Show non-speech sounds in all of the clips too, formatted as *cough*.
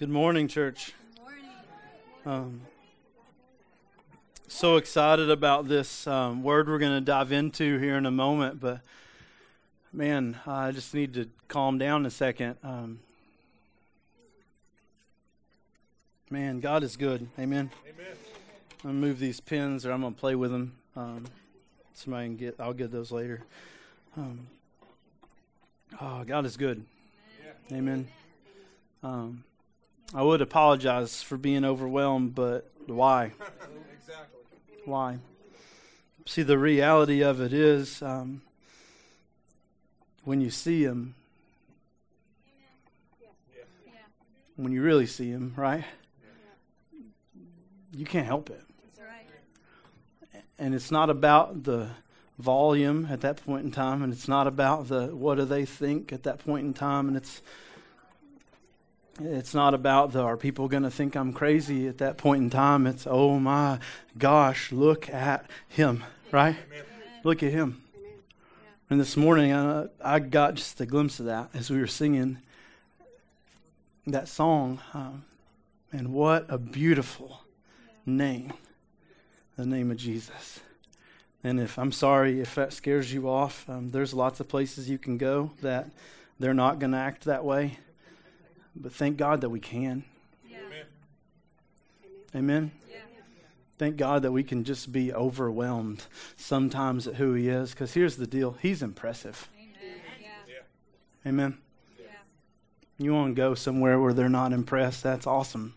Good morning, church. Um, so excited about this um, word we're going to dive into here in a moment, but man, I just need to calm down a second. Um, man, God is good. Amen. Amen. I'm gonna move these pins, or I'm gonna play with them. Um, somebody can get. I'll get those later. Um, oh, God is good. Yeah. Amen. Um, I would apologize for being overwhelmed, but why? *laughs* exactly. Why? See, the reality of it is um, when you see Him, when you really see Him, right? You can't help it. And it's not about the volume at that point in time, and it's not about the what do they think at that point in time, and it's it's not about the are people going to think I'm crazy at that point in time. It's oh my gosh, look at him, right? Amen. Look at him. Amen. And this morning I, I, got just a glimpse of that as we were singing that song. Um, and what a beautiful name, the name of Jesus. And if I'm sorry if that scares you off, um, there's lots of places you can go that they're not going to act that way. But thank God that we can. Yeah. Amen. Amen. Yeah. Thank God that we can just be overwhelmed sometimes at who He is. Because here's the deal He's impressive. Amen. Yeah. Amen. You want to go somewhere where they're not impressed? That's awesome.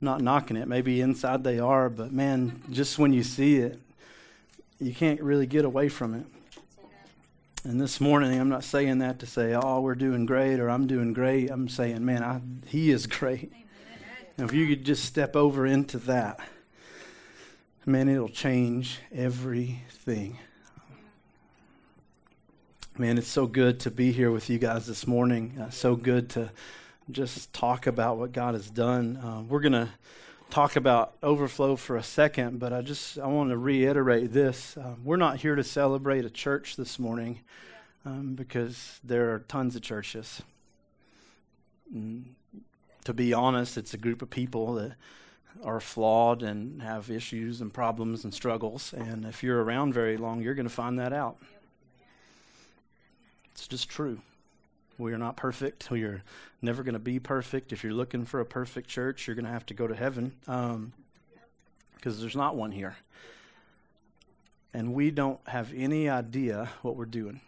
I'm not knocking it. Maybe inside they are, but man, just when you see it, you can't really get away from it. And this morning, I'm not saying that to say, oh, we're doing great or I'm doing great. I'm saying, man, I, he is great. And if you could just step over into that, man, it'll change everything. Man, it's so good to be here with you guys this morning. Uh, so good to just talk about what God has done. Uh, we're going to talk about overflow for a second, but I just I want to reiterate this: um, we're not here to celebrate a church this morning um, because there are tons of churches. And to be honest, it's a group of people that are flawed and have issues and problems and struggles, and if you're around very long, you're going to find that out. It's just true. We are not perfect. We are never going to be perfect. If you're looking for a perfect church, you're going to have to go to heaven because um, there's not one here. And we don't have any idea what we're doing.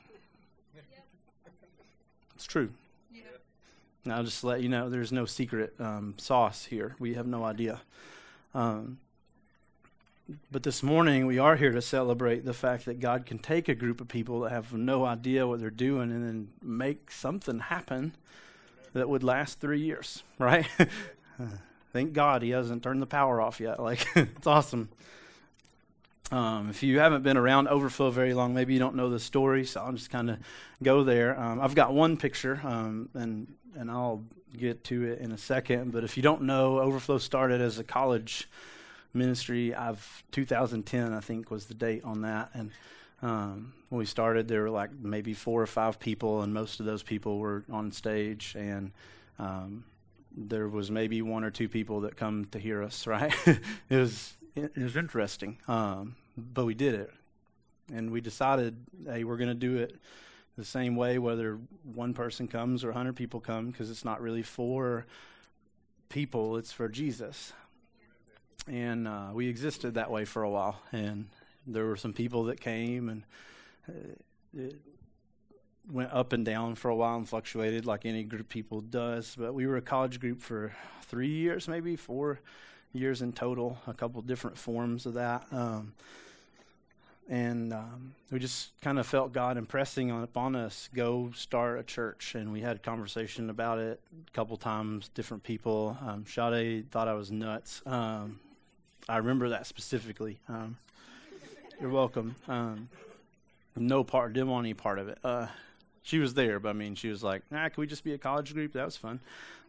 It's true. Now, I'll just let you know there's no secret um, sauce here. We have no idea. Um, but this morning, we are here to celebrate the fact that God can take a group of people that have no idea what they're doing and then make something happen that would last three years, *laughs* right? *laughs* Thank God he hasn't turned the power off yet. Like, *laughs* it's awesome. Um, if you haven't been around Overflow very long, maybe you don't know the story, so I'll just kind of go there. Um, I've got one picture, um, and and I'll get to it in a second. But if you don't know, Overflow started as a college ministry. I've 2010, I think, was the date on that. And um, when we started, there were like maybe four or five people, and most of those people were on stage. And um, there was maybe one or two people that come to hear us. *laughs* Right? it was it was interesting, um, but we did it, and we decided, hey, we're going to do it the same way, whether one person comes or 100 people come, because it's not really for people; it's for Jesus and uh, we existed that way for a while. And there were some people that came, and uh, it went up and down for a while and fluctuated like any group people does. But we were a college group for three years, maybe four years in total, a couple different forms of that. Um, and um, we just kind of felt God impressing on, upon us, go start a church. And we had a conversation about it a couple times, different people. Um, Sade thought I was nuts. Um, I remember that specifically. Um, you're welcome. Um, no part, didn't want any part of it. Uh, she was there, but I mean, she was like, "Nah, can we just be a college group?" That was fun.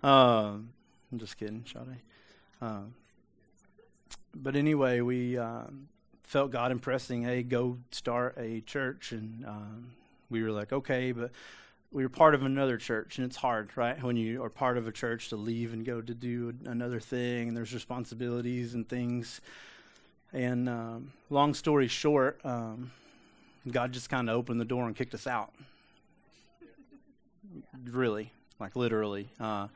Um, I'm just kidding, Sade. Um, but anyway, we um, felt God impressing, "Hey, go start a church," and we were like, "Okay," but we were part of another church, and it's hard, right? When you are part of a church to leave and go to do another thing, and there's responsibilities and things. And um, long story short, um, God just kind of opened the door and kicked us out. Really, like literally. Uh,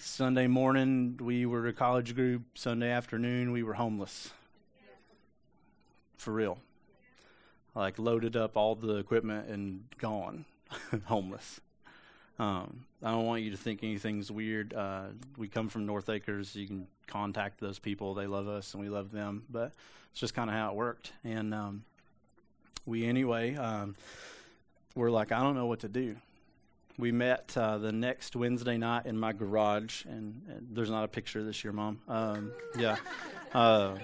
Sunday morning, we were a college group. Sunday afternoon, we were homeless. For real. Like loaded up all the equipment and gone. *laughs* homeless. Um, I don't want you to think anything's weird. Uh, we come from North Acres. You can contact those people. They love us and we love them. But it's just kind of how it worked. And um, we, anyway, um, we're like, I don't know what to do. We met uh, the next Wednesday night in my garage, and, and there's not a picture this year, Mom. Um, yeah. Uh,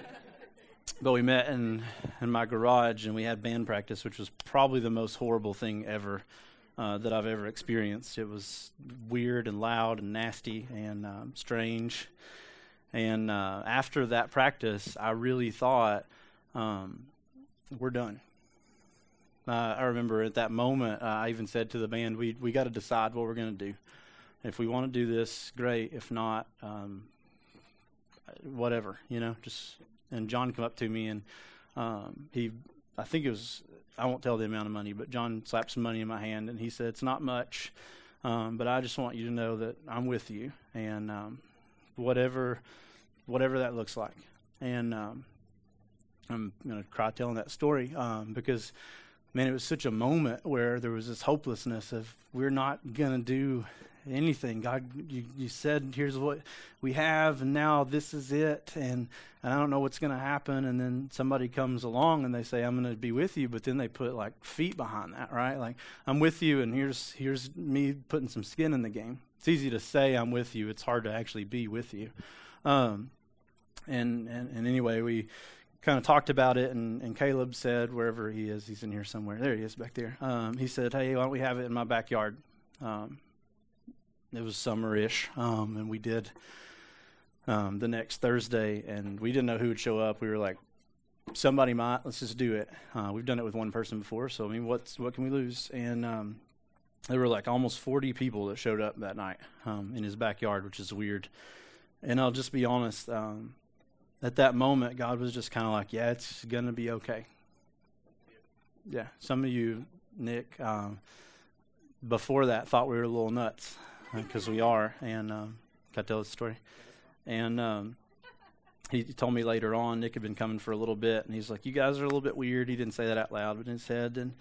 but we met in in my garage and we had band practice, which was probably the most horrible thing ever uh, that I've ever experienced. It was weird and loud and nasty and um, strange. And uh, after that practice, I really thought, um, we're done. Uh, I remember at that moment, uh, I even said to the band, we we got to decide what we're going to do. If we want to do this, great. If not, um, whatever, you know. Just and John came up to me and um, he, I think it was I won't tell the amount of money, but John slapped some money in my hand and he said, It's not much, um, but I just want you to know that I'm with you and um, whatever whatever that looks like. And um, I'm going to cry telling that story um, because, man, it was such a moment where there was this hopelessness of we're not going to do anything. God, you, you said, here's what we have, and now this is it, and, and I don't know what's going to happen. And then somebody comes along and they say, I'm going to be with you, but then they put like feet behind that, right? Like, I'm with you, and here's, here's me putting some skin in the game. It's easy to say I'm with you, it's hard to actually be with you. Um, and, and, and anyway, we kind of talked about it, and, and Caleb said, wherever he is, he's in here somewhere. There he is back there. Um, he said, Hey, why don't we have it in my backyard? Um, it was summerish, um, and we did um, the next Thursday, and we didn't know who would show up. We were like, somebody might. Let's just do it. Uh, we've done it with one person before, so I mean, what's what can we lose? And um, there were like almost 40 people that showed up that night um, in his backyard, which is weird. And I'll just be honest. Um, at that moment, God was just kind of like, "Yeah, it's gonna be okay." Yeah, some of you, Nick, um, before that thought we were a little nuts because we are. And um, can I tell the story? And um, he told me later on, Nick had been coming for a little bit, and he's like, "You guys are a little bit weird." He didn't say that out loud, but in his head. And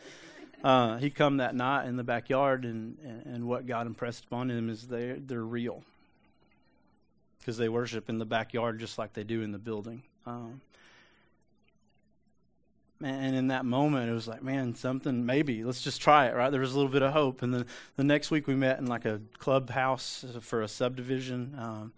uh, he come that night in the backyard, and, and what God impressed upon him is they they're real because they worship in the backyard just like they do in the building. Um, and in that moment, it was like, man, something, maybe, let's just try it, right? There was a little bit of hope. And then the next week, we met in like a clubhouse for a subdivision. Um,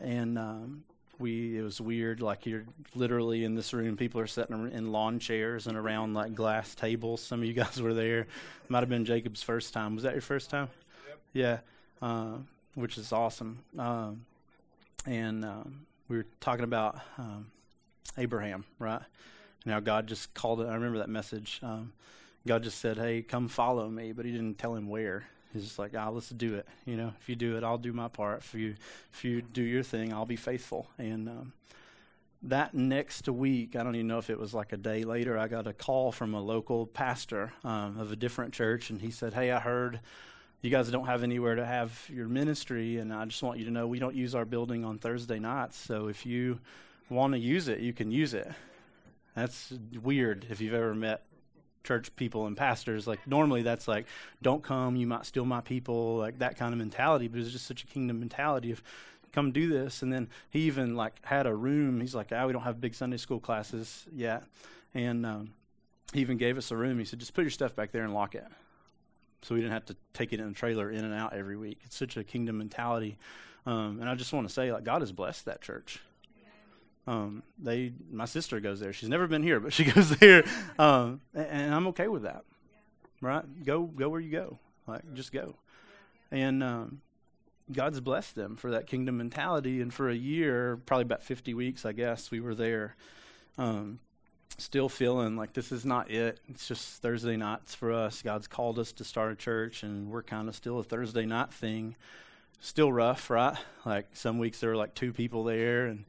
and um, we, it was weird. Like, you're literally in this room, people are sitting in lawn chairs and around like glass tables. Some of you *laughs* guys were there. Might have been Jacob's first time. Was that your first time? Yep. Yeah, uh, which is awesome. Um, and um, we were talking about um, Abraham, right? Now God just called it. I remember that message. Um, God just said, "Hey, come follow me," but He didn't tell him where. He's just like, "Ah, let's do it." You know, if you do it, I'll do my part. If you if you do your thing, I'll be faithful. And um, that next week, I don't even know if it was like a day later, I got a call from a local pastor um, of a different church, and he said, "Hey, I heard." You guys don't have anywhere to have your ministry, and I just want you to know we don't use our building on Thursday nights. So if you want to use it, you can use it. That's weird if you've ever met church people and pastors. Like normally that's like, don't come, you might steal my people, like that kind of mentality. But it's just such a kingdom mentality of come do this. And then he even like had a room. He's like, ah, we don't have big Sunday school classes yet, and um, he even gave us a room. He said, just put your stuff back there and lock it. So we didn't have to take it in a trailer in and out every week. It's such a kingdom mentality. Um, and I just want to say, like, God has blessed that church. Um, they, my sister goes there. She's never been here, but she *laughs* goes there, um, and, and, I'm okay with that. Right? Go, go where you go. Like, just go. And um, God's blessed them for that kingdom mentality. And for a year, probably about 50 weeks, I guess, we were there. Um, still feeling like this is not it. It's just Thursday nights for us. God's called us to start a church, and we're kind of still a Thursday night thing. Still rough, right? Like some weeks there were like two people there, and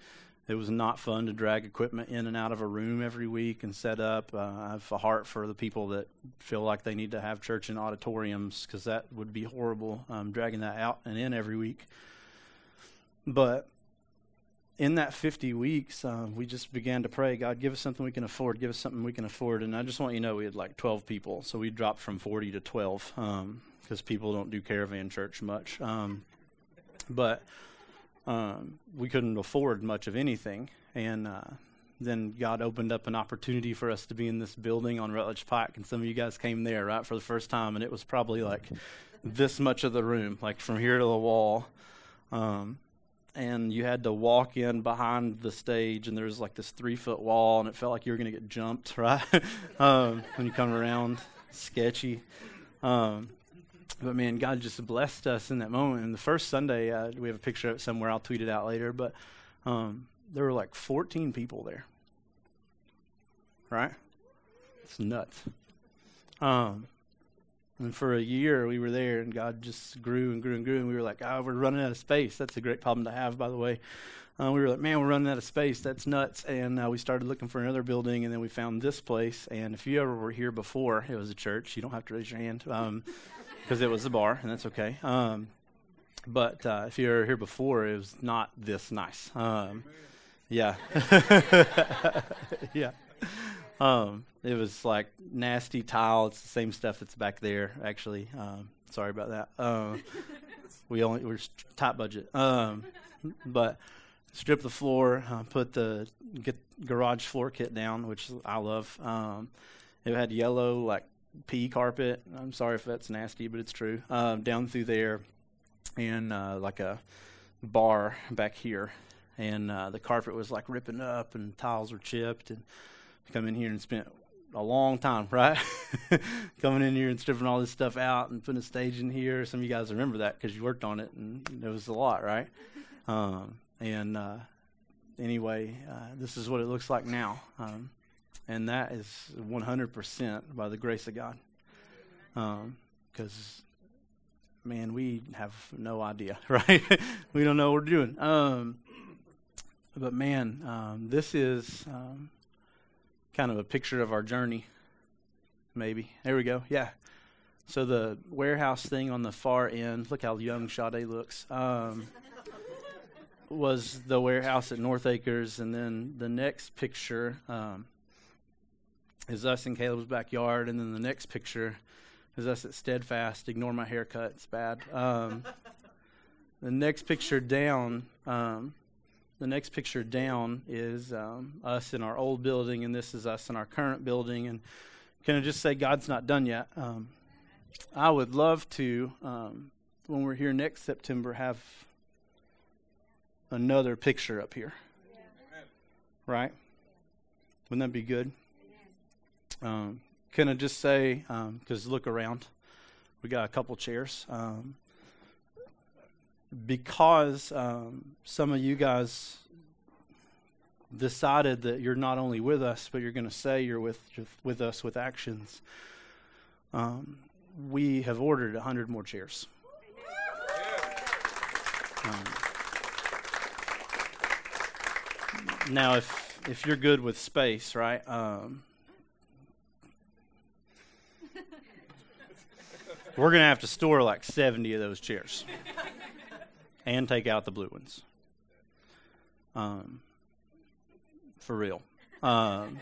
it was not fun to drag equipment in and out of a room every week and set up. Uh, I have a heart for the people that feel like they need to have church in auditoriums because that would be horrible, um, dragging that out and in every week. But in that 50 weeks, um, we just began to pray, God, give us something we can afford, give us something we can afford. And I just want you to know we had like 12 people. So we dropped from 40 to 12 because um, people don't do caravan church much. Um, but um, we couldn't afford much of anything. And uh, then God opened up an opportunity for us to be in this building on Rutledge Pike. And some of you guys came there, right, for the first time. And it was probably like this much of the room, like from here to the wall. Um, and you had to walk in behind the stage, and there was like this three foot wall, and it felt like you were going to get jumped, *laughs* right? *laughs* um, when you come around, sketchy. Um, but man, God just blessed us in that moment. And the first Sunday, uh, we have a picture of it somewhere. I'll tweet it out later. But um, there were like 14 people there, right? It's nuts. Um, and for a year, we were there, and God just grew and grew and grew. And we were like, oh, we're running out of space. That's a great problem to have, by the way. Uh, we were like, man, we're running out of space. That's nuts. And uh, we started looking for another building, and then we found this place. And if you ever were here before, it was a church. You don't have to raise your hand because it was a bar, and that's okay. Um, but uh, if you were here before, it was not this nice. Um, yeah. *laughs* yeah. Um, it was like nasty tile. It's the same stuff that's back there, actually. Um, sorry about that. Um, *laughs* we only we're top budget. Um, but strip the floor, uh, put the get garage floor kit down, which I love. Um, it had yellow like pea carpet. I'm sorry if that's nasty, but it's true. Um, down through there, and uh, like a bar back here, and uh, the carpet was like ripping up, and tiles were chipped, and come in here and spent a long time, *laughs* right? Coming in here and stripping all this stuff out and putting a stage in here. Some of you guys remember that because you worked on it, and it was a lot, right? *laughs* Um, and uh, anyway, uh, this is what it looks like now, um, and that is 100% by the grace of God. Because, um, man, we have no idea, *laughs* right? we don't know what we're doing. Um, but man, um, this is um, kind of a picture of our journey, maybe. There we go. Yeah. So the warehouse thing on the far end, look how young Sade looks, um, was the warehouse at North Acres. And then the next picture um, is us in Caleb's backyard. And then the next picture is us at Steadfast. Ignore my haircut, it's bad. Um, *laughs* the next picture down um, the next picture down is um, us in our old building, and this is us in our current building. And can I just say, God's not done yet? Um, I would love to, um, when we're here next September, have another picture up here. Yeah. Right? Wouldn't that be good? Um, can I just say, because um, look around, we got a couple chairs. Um, because um, some of you guys decided that you're not only with us, but you're going to say you're with with us with actions. Um, we have ordered a hundred more chairs. Um, now, if if you're good with space, right? Um, we're going to have to store like 70 of those chairs and take out the blue ones. Um, for real. Because um,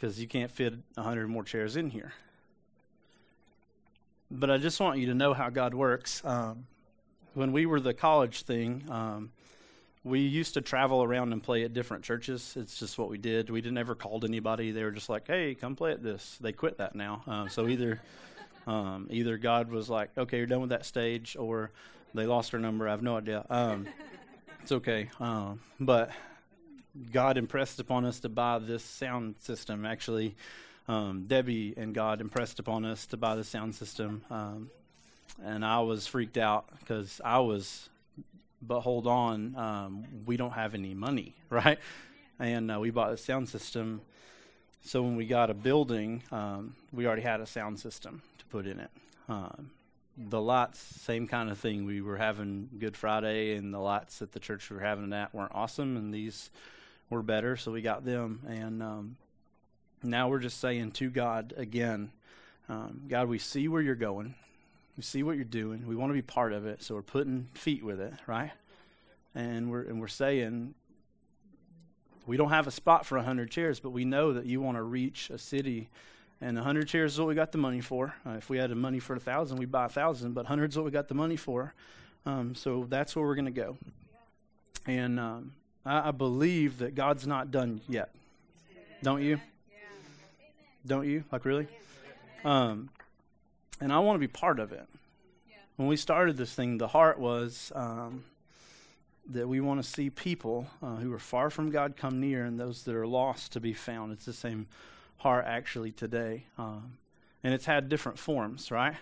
you can't fit 100 more chairs in here. But I just want you to know how God works. Um, when we were the college thing, um, we used to travel around and play at different churches. It's just what we did. We didn't ever called anybody. They were just like, "Hey, come play at this." They quit that now. Um, so either um, either God was like, "Okay, you're done with that stage," or they lost her number. I have no idea. Um, it's okay. Um, but God impressed upon us to buy this sound system. Actually, um, Debbie and God impressed upon us to buy the sound system. Um, and I was freaked out because I was, but hold on, um, we don't have any money, *laughs* right? and uh, we bought a sound system. So when we got a building, um, we already had a sound system to put in it. Um, the lights, same kind of thing. We were having Good Friday, and the lights that the church we were having at weren't awesome, and these were better, so we got them. And um, now we're just saying to God again, um, God, we see where you're going. We see what you're doing. We want to be part of it, so we're putting feet with it, right? And we're and we're saying we don't have a spot for 100 chairs, but we know that you want to reach a city. And 100 chairs is what we got the money for. Uh, if we had the money for a 1,000, we'd buy a 1,000, but 100 is what we got the money for. Um, so that's where we're going to go. And um, I, I, believe that God's not done yet. Don't you? Don't you? Like, really? Um, and I want to be part of it. When we started this thing, the heart was um, that we want to see people uh, who are far from God come near and those that are lost to be found. It's the same heart actually today. Um, and it's had different forms, right?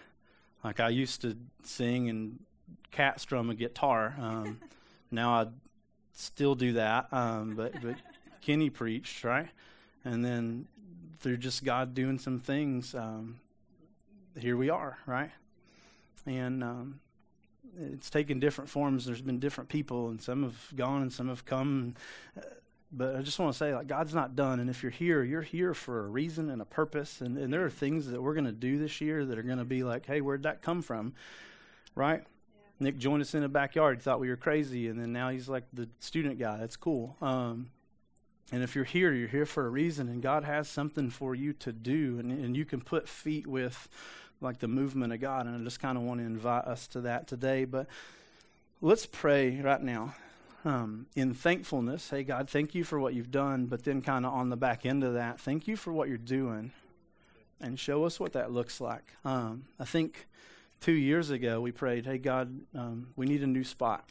Like I used to sing and cat strum a guitar. Um, *laughs* now I still do that, um, but, but Kenny preached, right? And then through just God doing some things, um, here we are, right? And um, it's taken different forms. There's been different people, and some have gone and some have come. Uh, but I just want to say, like, God's not done. And if you're here, you're here for a reason and a purpose. And, and there are things that we're going to do this year that are going to be like, hey, where'd that come from? Right? Yeah. Nick joined us in the backyard. He thought we were crazy. And then now he's like the student guy. That's cool. Um, and if you're here, you're here for a reason. And God has something for you to do. And, and you can put feet with like the movement of God. And I just kind of want to invite us to that today. But let's pray right now um, in thankfulness. Hey, God, thank you for what you've done. But then, kind of on the back end of that, thank you for what you're doing and show us what that looks like. Um, I think two years ago we prayed, Hey, God, um, we need a new spot.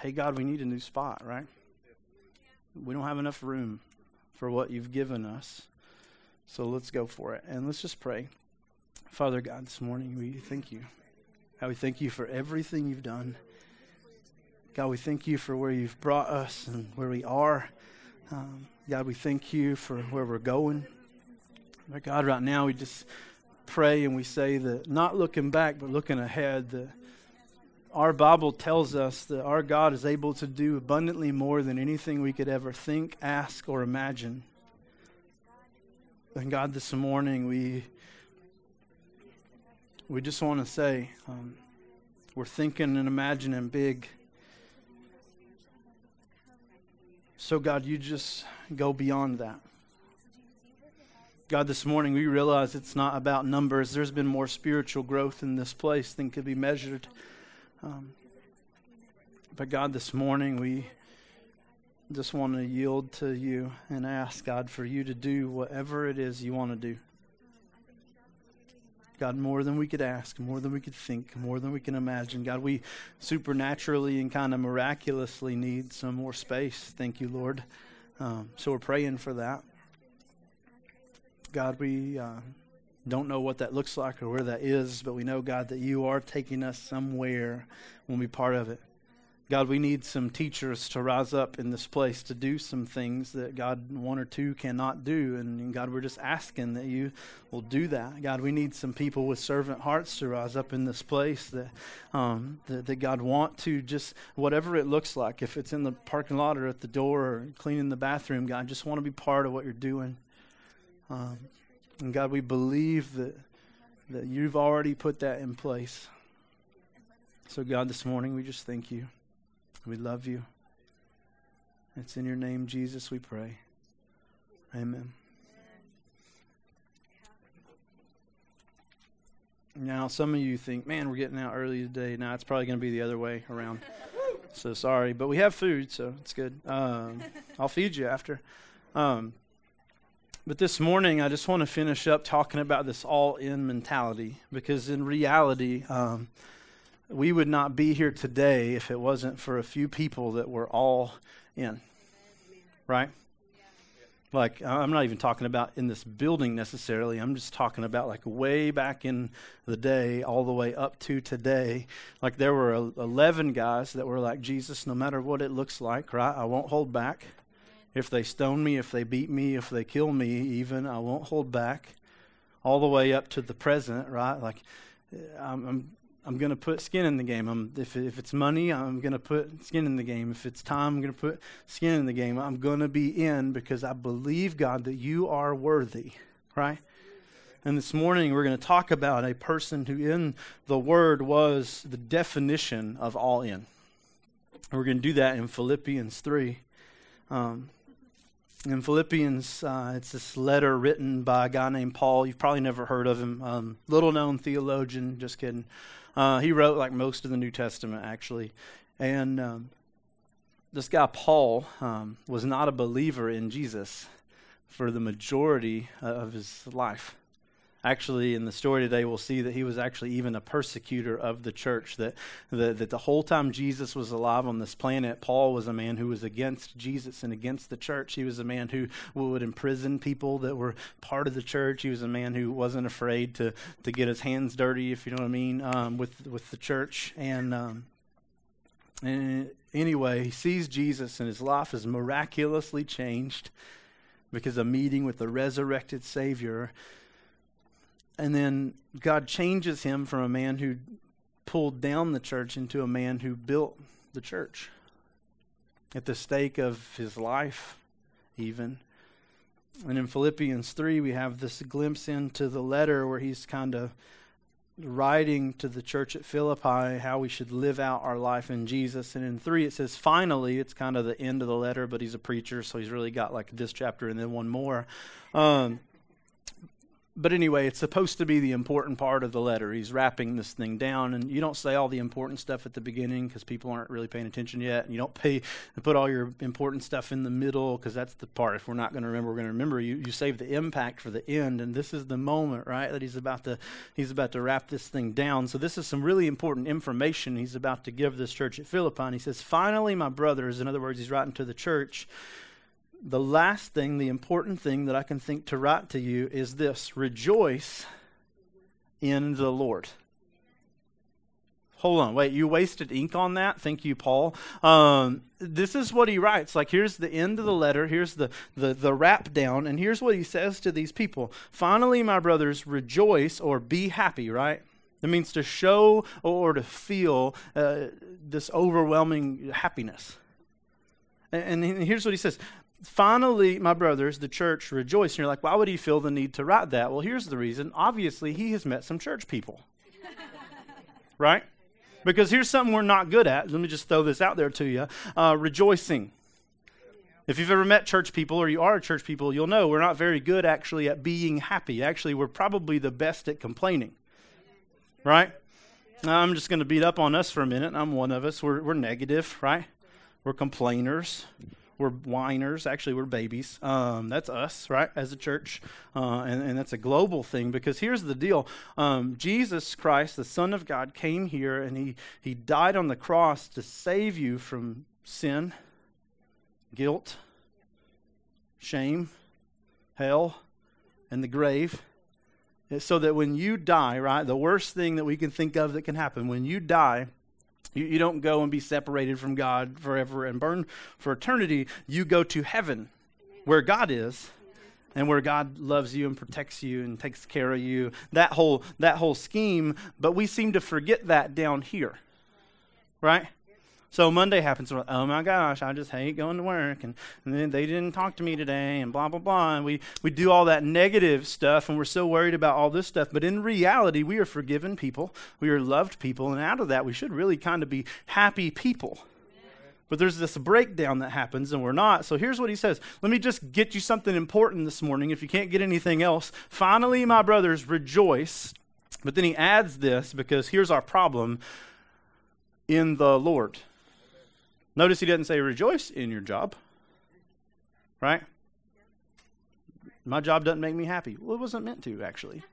Hey, God, we need a new spot, right? We don't have enough room for what you've given us. So let's go for it. And let's just pray. Father God, this morning we thank you. God, we thank you for everything you've done. God, we thank you for where you've brought us and where we are. Um, God, we thank you for where we're going. But God, right now we just pray and we say that not looking back, but looking ahead, that our Bible tells us that our God is able to do abundantly more than anything we could ever think, ask, or imagine. And God, this morning we we just want to say um, we're thinking and imagining big. So God, you just go beyond that. God, this morning we realize it's not about numbers. There's been more spiritual growth in this place than could be measured. Um, but God, this morning we just want to yield to you and ask, God, for you to do whatever it is you want to do. God, more than we could ask, more than we could think, more than we can imagine. God, we supernaturally and kind of miraculously need some more space. Thank you, Lord. Um, so we're praying for that. God, we uh, don't know what that looks like or where that is, but we know, God, that you are taking us somewhere when we part of it. God, we need some teachers to rise up in this place to do some things that God, one or two cannot do. And God, we're just asking that you will do that. God, we need some people with servant hearts to rise up in this place that, um, that, that, God want to just, whatever it looks like, if it's in the parking lot or at the door or cleaning the bathroom, God, just want to be part of what you're doing. Um, and God, we believe that, that you've already put that in place. So, God, this morning we just thank you. We love you. It's in your name, Jesus, we pray. Amen. Now, some of you think, man, we're getting out early today. Now, it's probably going to be the other way around. *laughs* So sorry, but we have food, so it's good. Um, I'll feed you after. Um, but this morning, I just want to finish up talking about this all in mentality because, in reality, um, we would not be here today if it wasn't for a few people that were all in. Right? Like, I'm not even talking about in this building necessarily. I'm just talking about like way back in the day, all the way up to today. Like, there were 11 guys that were like, Jesus, no matter what it looks like, right? I won't hold back. If they stone me, if they beat me, if they kill me, even, I won't hold back. All the way up to the present, right? Like, I'm, I'm I'm going to put skin in the game. I'm, if, if it's money, I'm going to put skin in the game. If it's time, I'm going to put skin in the game. I'm going to be in because I believe, God, that you are worthy, right? And this morning, we're going to talk about a person who, in the Word, was the definition of all in. We're going to do that in Philippians 3. Um, in Philippians, uh, it's this letter written by a guy named Paul. You've probably never heard of him. Um, little known theologian, just kidding. Uh, he wrote like most of the New Testament, actually. And um, this guy, Paul, um, was not a believer in Jesus for the majority of his life. Actually, in the story today, we'll see that he was actually even a persecutor of the church. That, that, that the whole time Jesus was alive on this planet, Paul was a man who was against Jesus and against the church. He was a man who would imprison people that were part of the church. He was a man who wasn't afraid to, to get his hands dirty, if you know what I mean, um, with, with the church. And, um, and anyway, he sees Jesus, and his life is miraculously changed because a meeting with the resurrected Savior and then God changes him from a man who pulled down the church into a man who built the church at the stake of his life, even. And in Philippians 3, we have this glimpse into the letter where he's kind of writing to the church at Philippi how we should live out our life in Jesus. And in 3, it says, finally, it's kind of the end of the letter, but he's a preacher, so he's really got like this chapter and then one more. Um, but anyway, it's supposed to be the important part of the letter. He's wrapping this thing down, and you don't say all the important stuff at the beginning because people aren't really paying attention yet. And you don't pay *laughs* put all your important stuff in the middle because that's the part. If we're not going to remember, we're going to remember. You you save the impact for the end, and this is the moment, right? That he's about to he's about to wrap this thing down. So this is some really important information he's about to give this church at Philippi. And he says, "Finally, my brothers." In other words, he's writing to the church the last thing, the important thing that I can think to write to you is this rejoice in the Lord. Hold on, wait, you wasted ink on that? Thank you, Paul. Um, this is what he writes. Like, here's the end of the letter, here's the, the, the wrap down, and here's what he says to these people Finally, my brothers, rejoice or be happy, right? It means to show or to feel uh, this overwhelming happiness. And, and here's what he says finally, my brothers, the church rejoiced. And you're like, why would he feel the need to write that? Well, here's the reason. Obviously, he has met some church people. *laughs* right? Because here's something we're not good at. Let me just throw this out there to you uh, rejoicing. If you've ever met church people or you are a church people, you'll know we're not very good actually at being happy. Actually, we're probably the best at complaining. Right? Now, I'm just going to beat up on us for a minute. I'm one of us. We're, we're negative, right? We're complainers. We're whiners. Actually, we're babies. Um, that's us, right, as a church. Uh, and, and that's a global thing because here's the deal um, Jesus Christ, the Son of God, came here and he, he died on the cross to save you from sin, guilt, shame, hell, and the grave so that when you die, right, the worst thing that we can think of that can happen, when you die, you, you don't go and be separated from God forever and burn for eternity. You go to heaven where God is and where God loves you and protects you and takes care of you. That whole that whole scheme, but we seem to forget that down here. Right? So Monday happens. oh my gosh, I just hate going to work, and, and then they didn't talk to me today, and blah blah blah. And we we do all that negative stuff, and we're so worried about all this stuff. But in reality, we are forgiven people, we are loved people, and out of that, we should really kind of be happy people. But there's this breakdown that happens, and we're not. So here's what he says. Let me just get you something important this morning. If you can't get anything else, finally, my brothers, rejoice. But then he adds this because here's our problem in the Lord. Notice he doesn't say rejoice in your job. Right? My job doesn't make me happy. Well, it wasn't meant to, actually.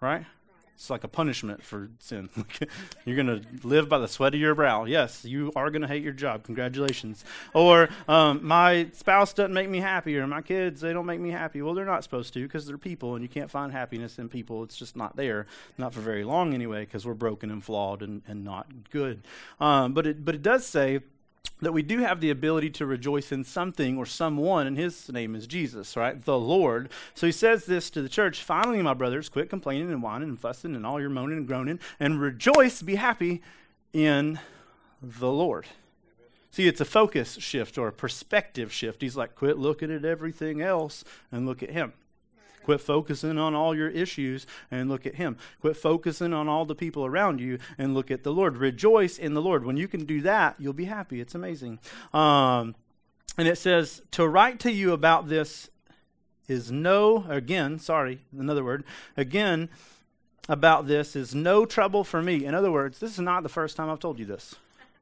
Right? It's like a punishment for sin. *laughs* You're going to live by the sweat of your brow. Yes, you are going to hate your job. Congratulations. Or um, my spouse doesn't make me happy, or my kids, they don't make me happy. Well, they're not supposed to because they're people, and you can't find happiness in people. It's just not there. Not for very long anyway, because we're broken and flawed and, and not good. Um, but, it, but it does say that we do have the ability to rejoice in something or someone, and his name is Jesus, right? The Lord. So he says this to the church Finally, my brothers, quit complaining and whining and fussing and all your moaning and groaning, and rejoice, be happy in the Lord. See, it's a focus shift or a perspective shift. He's like, quit looking at everything else and look at him. Quit focusing on all your issues and look at Him. Quit focusing on all the people around you and look at the Lord. Rejoice in the Lord. When you can do that, you'll be happy. It's amazing. Um, and it says, To write to you about this is no, again, sorry, another word, again, about this is no trouble for me. In other words, this is not the first time I've told you this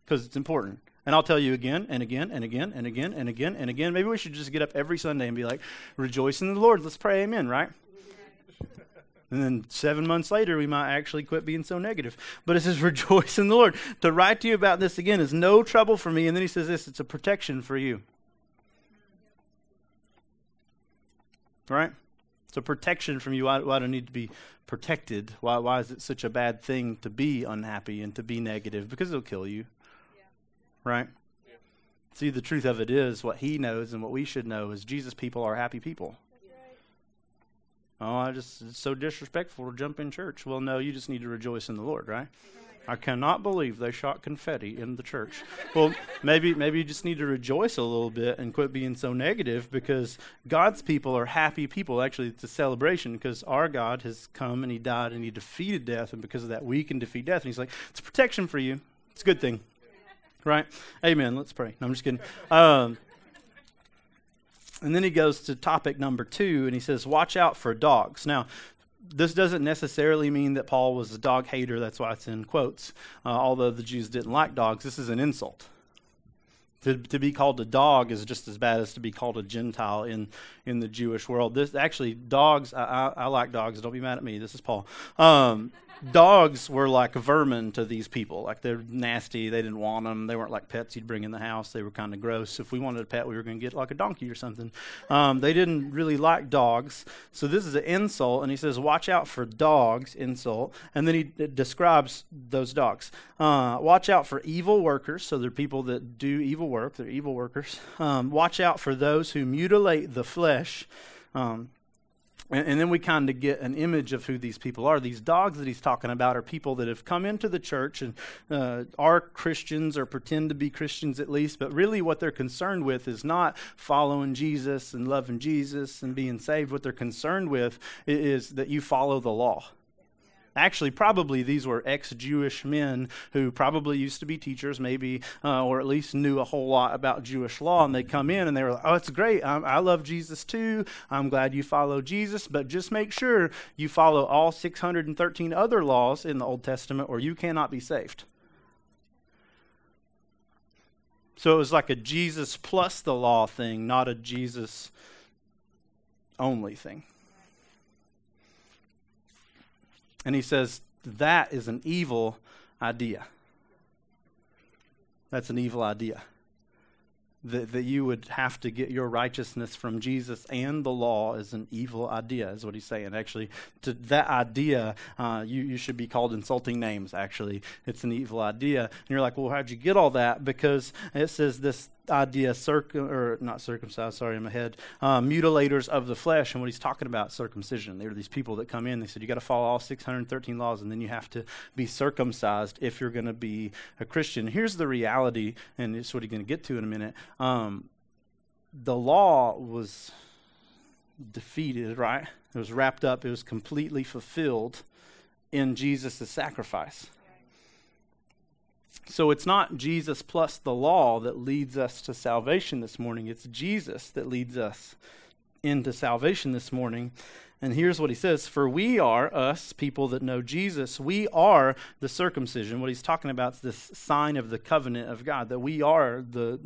because it's important. And I'll tell you again and again and again and again and again and again. Maybe we should just get up every Sunday and be like, rejoice in the Lord. Let's pray amen, right? *laughs* And then seven months later, we might actually quit being so negative. But it says, *laughs* rejoice in the Lord. To write to you about this again is no trouble for me. And then he says this it's a protection for you. Right? It's a protection from you. Why, why do I need to be protected? Why, why is it such a bad thing to be unhappy and to be negative? Because it'll kill you right? Yeah. See, the truth of it is what he knows and what we should know is Jesus people are happy people. Oh, I just it's so disrespectful to jump in church. Well, no, you just need to rejoice in the Lord, right? I cannot believe they shot confetti in the church. well, maybe maybe you just need to rejoice a little bit and quit being so negative because God's people are happy people. Actually, it's a celebration because our God has come and He died and He defeated death, and because of that, we can defeat death. And He's like, it's protection for you. It's a good thing right? Amen. Let's pray. No, I'm just kidding. Um, and then he goes to topic number two, and he says, "Watch out for dogs." Now, this doesn't necessarily mean that Paul was a dog hater. That's why it's in quotes. Uh, although the Jews didn't like dogs, this is an insult. To, to be called a dog is just as bad as to be called a Gentile in, in the Jewish world. This actually, dogs. I, I, I like dogs. Don't be mad at me. This is Paul. Um, dogs were like vermin to these people. Like they're nasty. They didn't want them. They weren't like pets you'd bring in the house. They were kind of gross. If we wanted a pet, we were going to get like a donkey or something. Um, they didn't really like dogs. So this is an insult, and he says, "Watch out for dogs." Insult, and then he d- describes those dogs. Uh, watch out for evil workers. So they're people that do evil work. They're evil workers. Um, watch out for those who mutilate the flesh. Um, and, and then we kind of get an image of who these people are. These dogs that he's talking about are people that have come into the church and uh, are Christians or pretend to be Christians at least, but really what they're concerned with is not following Jesus and loving Jesus and being saved. What they're concerned with is that you follow the law. Actually, probably these were ex Jewish men who probably used to be teachers, maybe, uh, or at least knew a whole lot about Jewish law. And they come in and they were like, oh, it's great. I'm, I love Jesus too. I'm glad you follow Jesus, but just make sure you follow all 613 other laws in the Old Testament or you cannot be saved. So it was like a Jesus plus the law thing, not a Jesus only thing. And he says, that is an evil idea. That's an evil idea. That, that you would have to get your righteousness from Jesus and the law is an evil idea, is what he's saying. Actually, to that idea, uh, you, you should be called insulting names, actually. It's an evil idea. And you're like, well, how'd you get all that? Because it says this idea, circum or not circumcised, sorry, I'm ahead, uh, mutilators of the flesh. And what he's talking about, circumcision. There are these people that come in, they said, you got to follow all 613 laws, and then you have to be circumcised if you're going to be a Christian. Here's the reality, and it's what he's going to get to in a minute. Um, the law was defeated, right? It was wrapped up, it was completely fulfilled in Jesus' sacrifice. So it's not Jesus plus the law that leads us to salvation this morning. It's Jesus that leads us into salvation this morning. And here's what he says For we are, us, people that know Jesus, we are the circumcision. What he's talking about is this sign of the covenant of God, that we are the,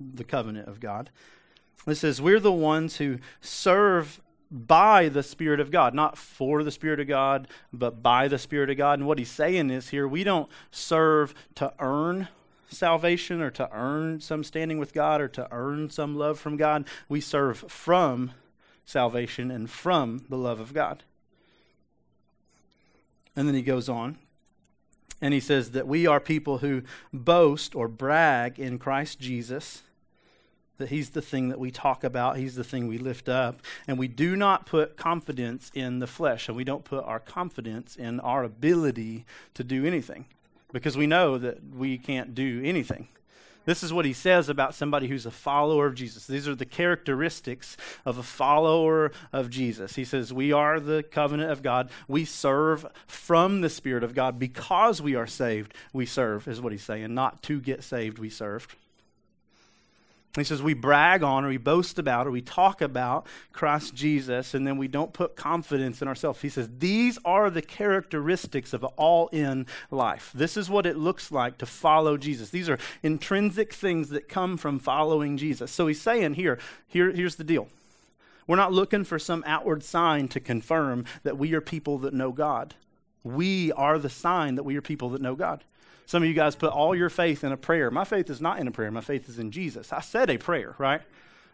the covenant of God. It says, We're the ones who serve by the Spirit of God, not for the Spirit of God, but by the Spirit of God. And what he's saying is here, we don't serve to earn salvation or to earn some standing with God or to earn some love from God. We serve from salvation and from the love of God. And then he goes on and he says that we are people who boast or brag in Christ Jesus that he's the thing that we talk about, he's the thing we lift up, and we do not put confidence in the flesh, and we don't put our confidence in our ability to do anything because we know that we can't do anything. This is what he says about somebody who's a follower of Jesus. These are the characteristics of a follower of Jesus. He says, We are the covenant of God. We serve from the Spirit of God because we are saved. We serve, is what he's saying. Not to get saved, we serve. He says we brag on or we boast about or we talk about Christ Jesus and then we don't put confidence in ourselves. He says these are the characteristics of all in life. This is what it looks like to follow Jesus. These are intrinsic things that come from following Jesus. So he's saying here, here here's the deal. We're not looking for some outward sign to confirm that we are people that know God. We are the sign that we are people that know God. Some of you guys put all your faith in a prayer. My faith is not in a prayer. My faith is in Jesus. I said a prayer, right?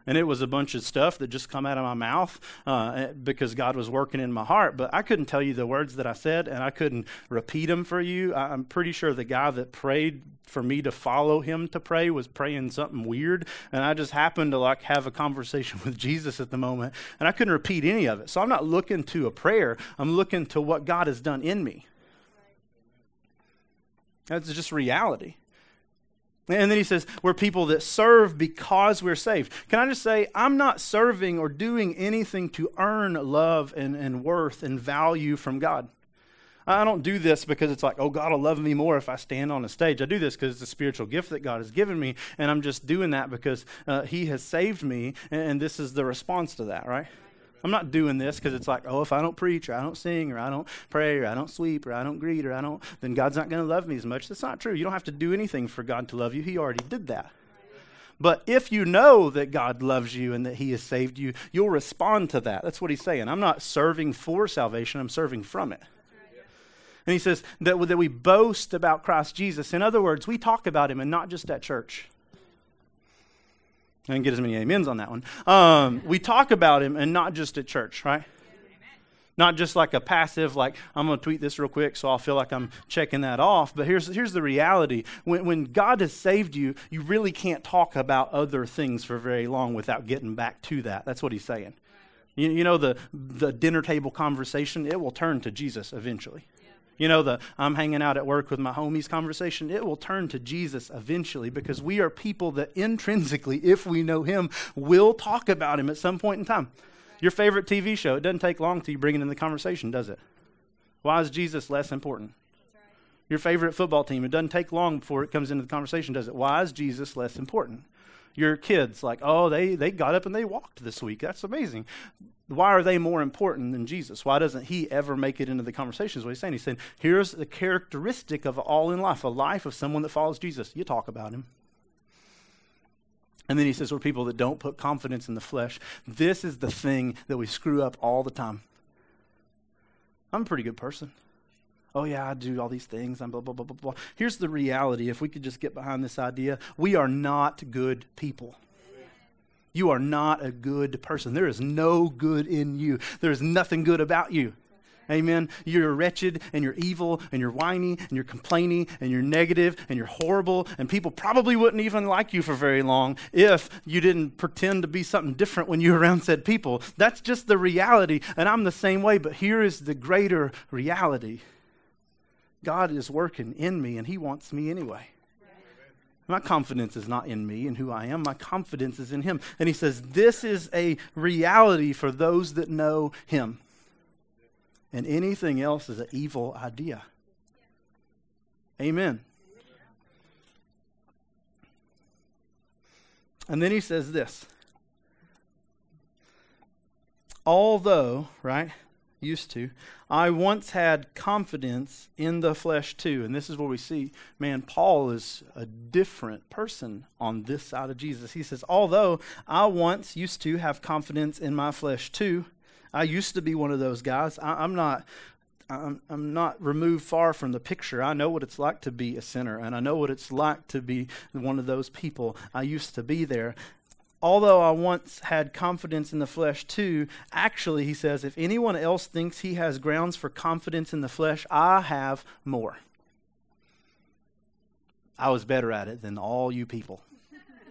And it was a bunch of stuff that just come out of my mouth uh, because God was working in my heart. But I couldn't tell you the words that I said, and I couldn't repeat them for you. I, I'm pretty sure the guy that prayed for me to follow him to pray was praying something weird, and I just happened to like have a conversation *laughs* with Jesus at the moment, and I couldn't repeat any of it. So I'm not looking to a prayer. I'm looking to what God has done in me. That's just reality. And then he says, we're people that serve because we're saved. Can I just say, I'm not serving or doing anything to earn love and, and worth and value from God. I don't do this because it's like, oh, God will love me more if I stand on a stage. I do this because it's a spiritual gift that God has given me, and I'm just doing that because uh, He has saved me, and, and this is the response to that, right? I'm not doing this because it's like, oh, if I don't preach or I don't sing or I don't pray or I don't sweep or I don't greet or I don't, then God's not going to love me as much. That's not true. You don't have to do anything for God to love you. He already did that. But if you know that God loves you and that He has saved you, you'll respond to that. That's what He's saying. I'm not serving for salvation, I'm serving from it. And He says that, that we boast about Christ Jesus. In other words, we talk about Him and not just at church. I didn't get as many amens on that one. Um, we talk about him and not just at church, right? Not just like a passive, like, I'm going to tweet this real quick so I'll feel like I'm checking that off. But here's, here's the reality when, when God has saved you, you really can't talk about other things for very long without getting back to that. That's what he's saying. You, you know, the, the dinner table conversation, it will turn to Jesus eventually. You know, the I'm hanging out at work with my homies conversation, it will turn to Jesus eventually because we are people that intrinsically, if we know Him, will talk about Him at some point in time. Your favorite TV show, it doesn't take long till you bring it in the conversation, does it? Why is Jesus less important? Your favorite football team, it doesn't take long before it comes into the conversation, does it? Why is Jesus less important? Your kids, like, oh, they, they got up and they walked this week. That's amazing why are they more important than Jesus? Why doesn't he ever make it into the conversations? What he's saying, he's saying, here's the characteristic of all in life, a life of someone that follows Jesus. You talk about him. And then he says, we're people that don't put confidence in the flesh. This is the thing that we screw up all the time. I'm a pretty good person. Oh, yeah, I do all these things. I'm blah, blah, blah, blah, blah. Here's the reality. If we could just get behind this idea, we are not good people. You are not a good person. There is no good in you, there is nothing good about you. Amen. You're wretched and you're evil and you're whiny and you're complaining and you're negative and you're horrible. And people probably wouldn't even like you for very long if you didn't pretend to be something different when you were around said people. That's just the reality. And I'm the same way. But here is the greater reality God is working in me and He wants me anyway. My confidence is not in me and who I am. My confidence is in Him. And He says, This is a reality for those that know Him. And anything else is an evil idea. Amen. And then He says this. Although, right, used to. I once had confidence in the flesh too. And this is where we see, man, Paul is a different person on this side of Jesus. He says, Although I once used to have confidence in my flesh too, I used to be one of those guys. I, am not. I'm, I'm not removed far from the picture. I know what it's like to be a sinner, and I know what it's like to be one of those people. I used to be there. Although I once had confidence in the flesh too, actually, he says, if anyone else thinks he has grounds for confidence in the flesh, I have more. I was better at it than all you people.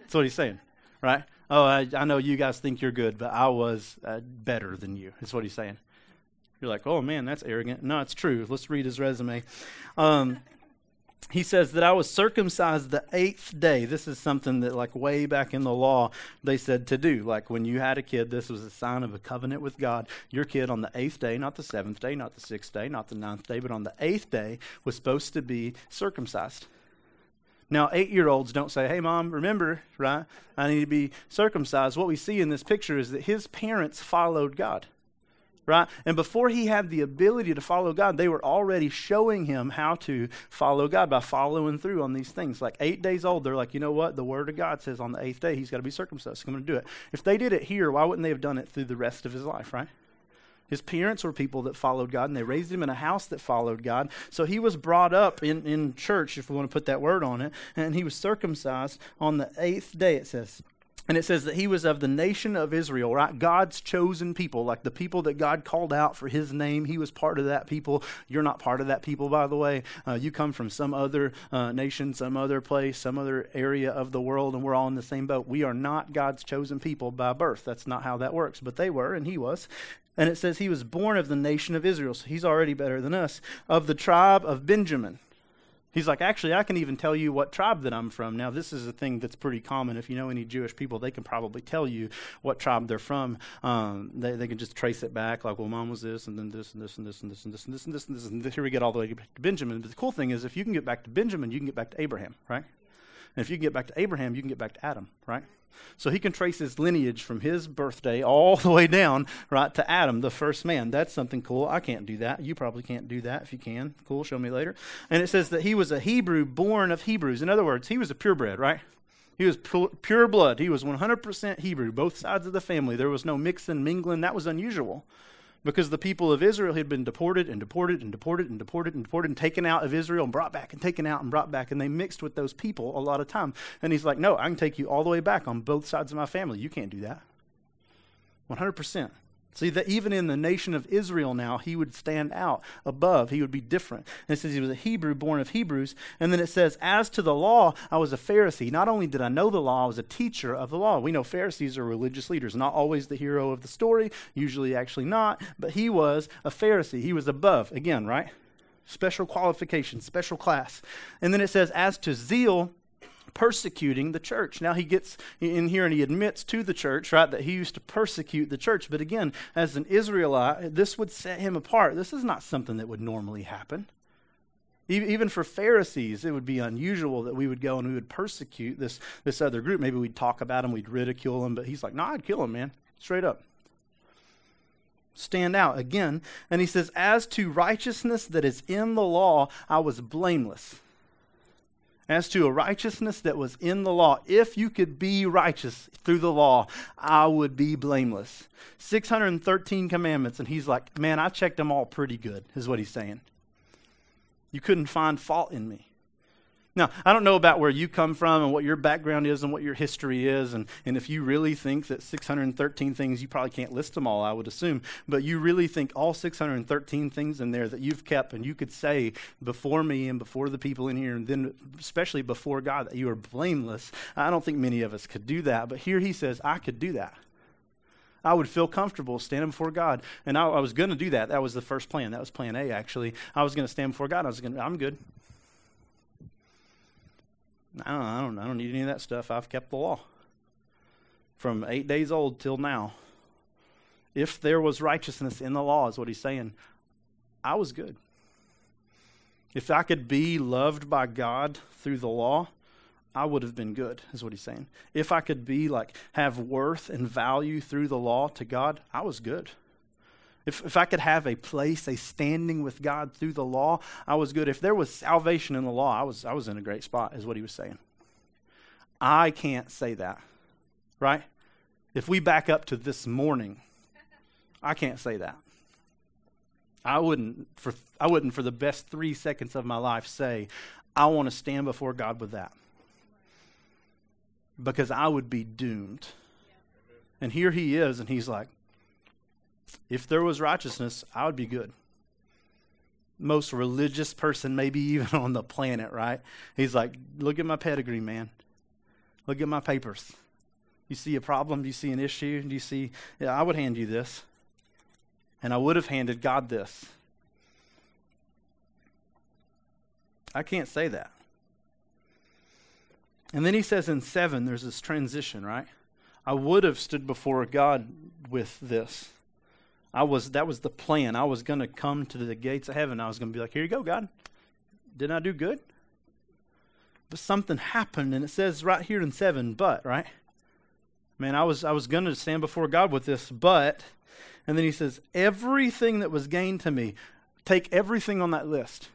That's what he's saying, right? Oh, I, I know you guys think you're good, but I was uh, better than you. That's what he's saying. You're like, oh man, that's arrogant. No, it's true. Let's read his resume. Um, he says that I was circumcised the eighth day. This is something that, like, way back in the law, they said to do. Like, when you had a kid, this was a sign of a covenant with God. Your kid on the eighth day, not the seventh day, not the sixth day, not the ninth day, but on the eighth day, was supposed to be circumcised. Now, eight year olds don't say, Hey, mom, remember, right? I need to be circumcised. What we see in this picture is that his parents followed God, right? And before he had the ability to follow God, they were already showing him how to follow God by following through on these things. Like eight days old, they're like, You know what? The word of God says on the eighth day he's got to be circumcised. I'm going to do it. If they did it here, why wouldn't they have done it through the rest of his life, right? His parents were people that followed God, and they raised him in a house that followed God. So he was brought up in, in church, if we want to put that word on it, and he was circumcised on the eighth day, it says. And it says that he was of the nation of Israel, right? God's chosen people, like the people that God called out for his name. He was part of that people. You're not part of that people, by the way. Uh, you come from some other uh, nation, some other place, some other area of the world, and we're all in the same boat. We are not God's chosen people by birth. That's not how that works. But they were, and he was. And it says he was born of the nation of Israel, so he's already better than us, of the tribe of Benjamin. He's like, actually, I can even tell you what tribe that I'm from. Now, this is a thing that's pretty common. If you know any Jewish people, they can probably tell you what tribe they're from. Um, they, they can just trace it back, like, well, mom was this, and then this, and this, and this, and this, and this, and this, and this, and this, and. Here we get all the way to Benjamin. But the cool thing is, if you can get back to Benjamin, you can get back to Abraham, right? And if you can get back to Abraham, you can get back to Adam, right? So he can trace his lineage from his birthday all the way down, right, to Adam, the first man. That's something cool. I can't do that. You probably can't do that if you can. Cool, show me later. And it says that he was a Hebrew born of Hebrews. In other words, he was a purebred, right? He was pure blood. He was 100% Hebrew, both sides of the family. There was no mixing, mingling. That was unusual because the people of Israel had been deported and deported and deported and deported and deported and taken out of Israel and brought back and taken out and brought back. And they mixed with those people a lot of time. And he's like, No, I can take you all the way back on both sides of my family. You can't do that. 100%. See, that even in the nation of Israel now, he would stand out above. He would be different. And it says he was a Hebrew born of Hebrews. And then it says, As to the law, I was a Pharisee. Not only did I know the law, I was a teacher of the law. We know Pharisees are religious leaders, not always the hero of the story, usually actually not. But he was a Pharisee. He was above, again, right? Special qualification, special class. And then it says, As to zeal, persecuting the church. Now he gets in here and he admits to the church, right, that he used to persecute the church. But again, as an Israelite, this would set him apart. This is not something that would normally happen. Even for Pharisees, it would be unusual that we would go and we would persecute this, this other group. Maybe we'd talk about them, we'd ridicule them, but he's like, no, I'd kill him, man. Straight up stand out again. And he says, As to righteousness that is in the law, I was blameless as to a righteousness that was in the law. If you could be righteous through the law, I would be blameless. 613 commandments, and he's like, Man, I checked them all pretty good, is what he's saying. You couldn't find fault in me. Now, I don't know about where you come from and what your background is and what your history is. And, and if you really think that 613 things, you probably can't list them all, I would assume. But you really think all 613 things in there that you've kept and you could say before me and before the people in here, and then especially before God, that you are blameless. I don't think many of us could do that. But here he says, I could do that. I would feel comfortable standing before God. And I, I was going to do that. That was the first plan. That was plan A, actually. I was going to stand before God. I was going to, I'm good. I don't, I don't, I don't need any of that stuff. I've kept the law from eight days old till now. If there was righteousness in the law, is what he's saying, I was good. If I could be loved by God through the law, I would have been good, is what he's saying. If I could be like, have worth and value through the law to God, I was good. If, if I could have a place, a standing with God through the law, I was good. If there was salvation in the law, I was, I was in a great spot, is what he was saying. I can't say that, right? If we back up to this morning, I can't say that. I wouldn't for I wouldn't for the best 3 seconds of my life say I want to stand before God with that. Because I would be doomed. And here he is and he's like if there was righteousness, I would be good. Most religious person, maybe *laughs* even on the planet, right? He's like, look at my pedigree, man. Look at my papers. You see a problem? Do you see an issue? Do you see? Yeah, I would hand you this. And I would have handed God this. I can't say that. And then he says in 7, there's this transition, right? I would have stood before God with this. I was that was the plan. I was going to come to the gates of heaven. I was going to be like, "Here you go, God. Didn't I do good?" But something happened and it says right here in 7, but, right? Man, I was I was going to stand before God with this, but and then he says, "Everything that was gained to me, take everything on that list."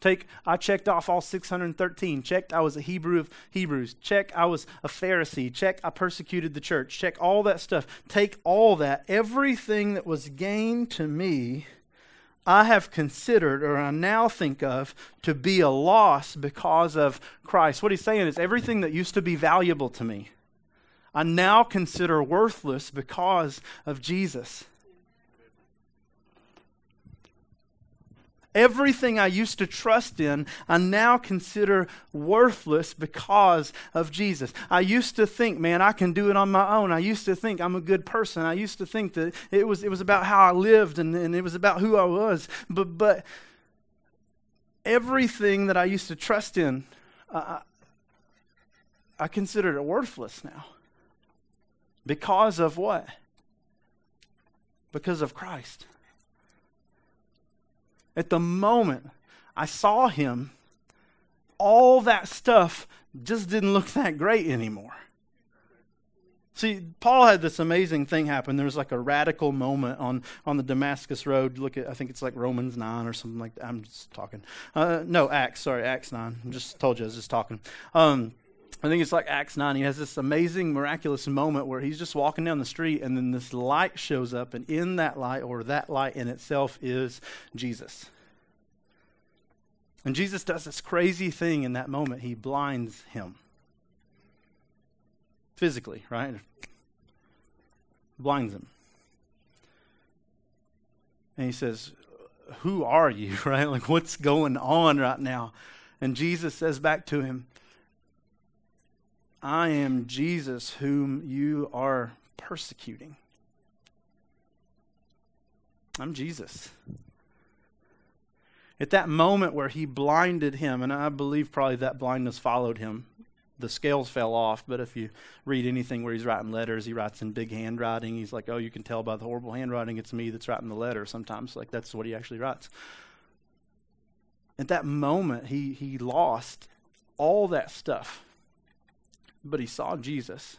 Take, I checked off all 613. Checked, I was a Hebrew of Hebrews. Check, I was a Pharisee. Check, I persecuted the church. Check all that stuff. Take all that. Everything that was gained to me, I have considered, or I now think of, to be a loss because of Christ. What he's saying is everything that used to be valuable to me, I now consider worthless because of Jesus. Everything I used to trust in, I now consider worthless because of Jesus. I used to think, man, I can do it on my own. I used to think I'm a good person. I used to think that it was, it was about how I lived and, and it was about who I was. But, but everything that I used to trust in, I, I consider it worthless now. Because of what? Because of Christ. At the moment I saw him, all that stuff just didn't look that great anymore. See, Paul had this amazing thing happen. There was like a radical moment on, on the Damascus Road. Look at, I think it's like Romans 9 or something like that. I'm just talking. Uh, no, Acts, sorry, Acts 9. I just told you I was just talking. Um, I think it's like Acts 9. He has this amazing, miraculous moment where he's just walking down the street and then this light shows up, and in that light, or that light in itself, is Jesus. And Jesus does this crazy thing in that moment. He blinds him. Physically, right? Blinds him. And he says, Who are you, *laughs* right? Like, what's going on right now? And Jesus says back to him, I am Jesus whom you are persecuting. I'm Jesus. At that moment where he blinded him, and I believe probably that blindness followed him, the scales fell off. But if you read anything where he's writing letters, he writes in big handwriting. He's like, oh, you can tell by the horrible handwriting, it's me that's writing the letter sometimes. Like, that's what he actually writes. At that moment, he, he lost all that stuff but he saw Jesus.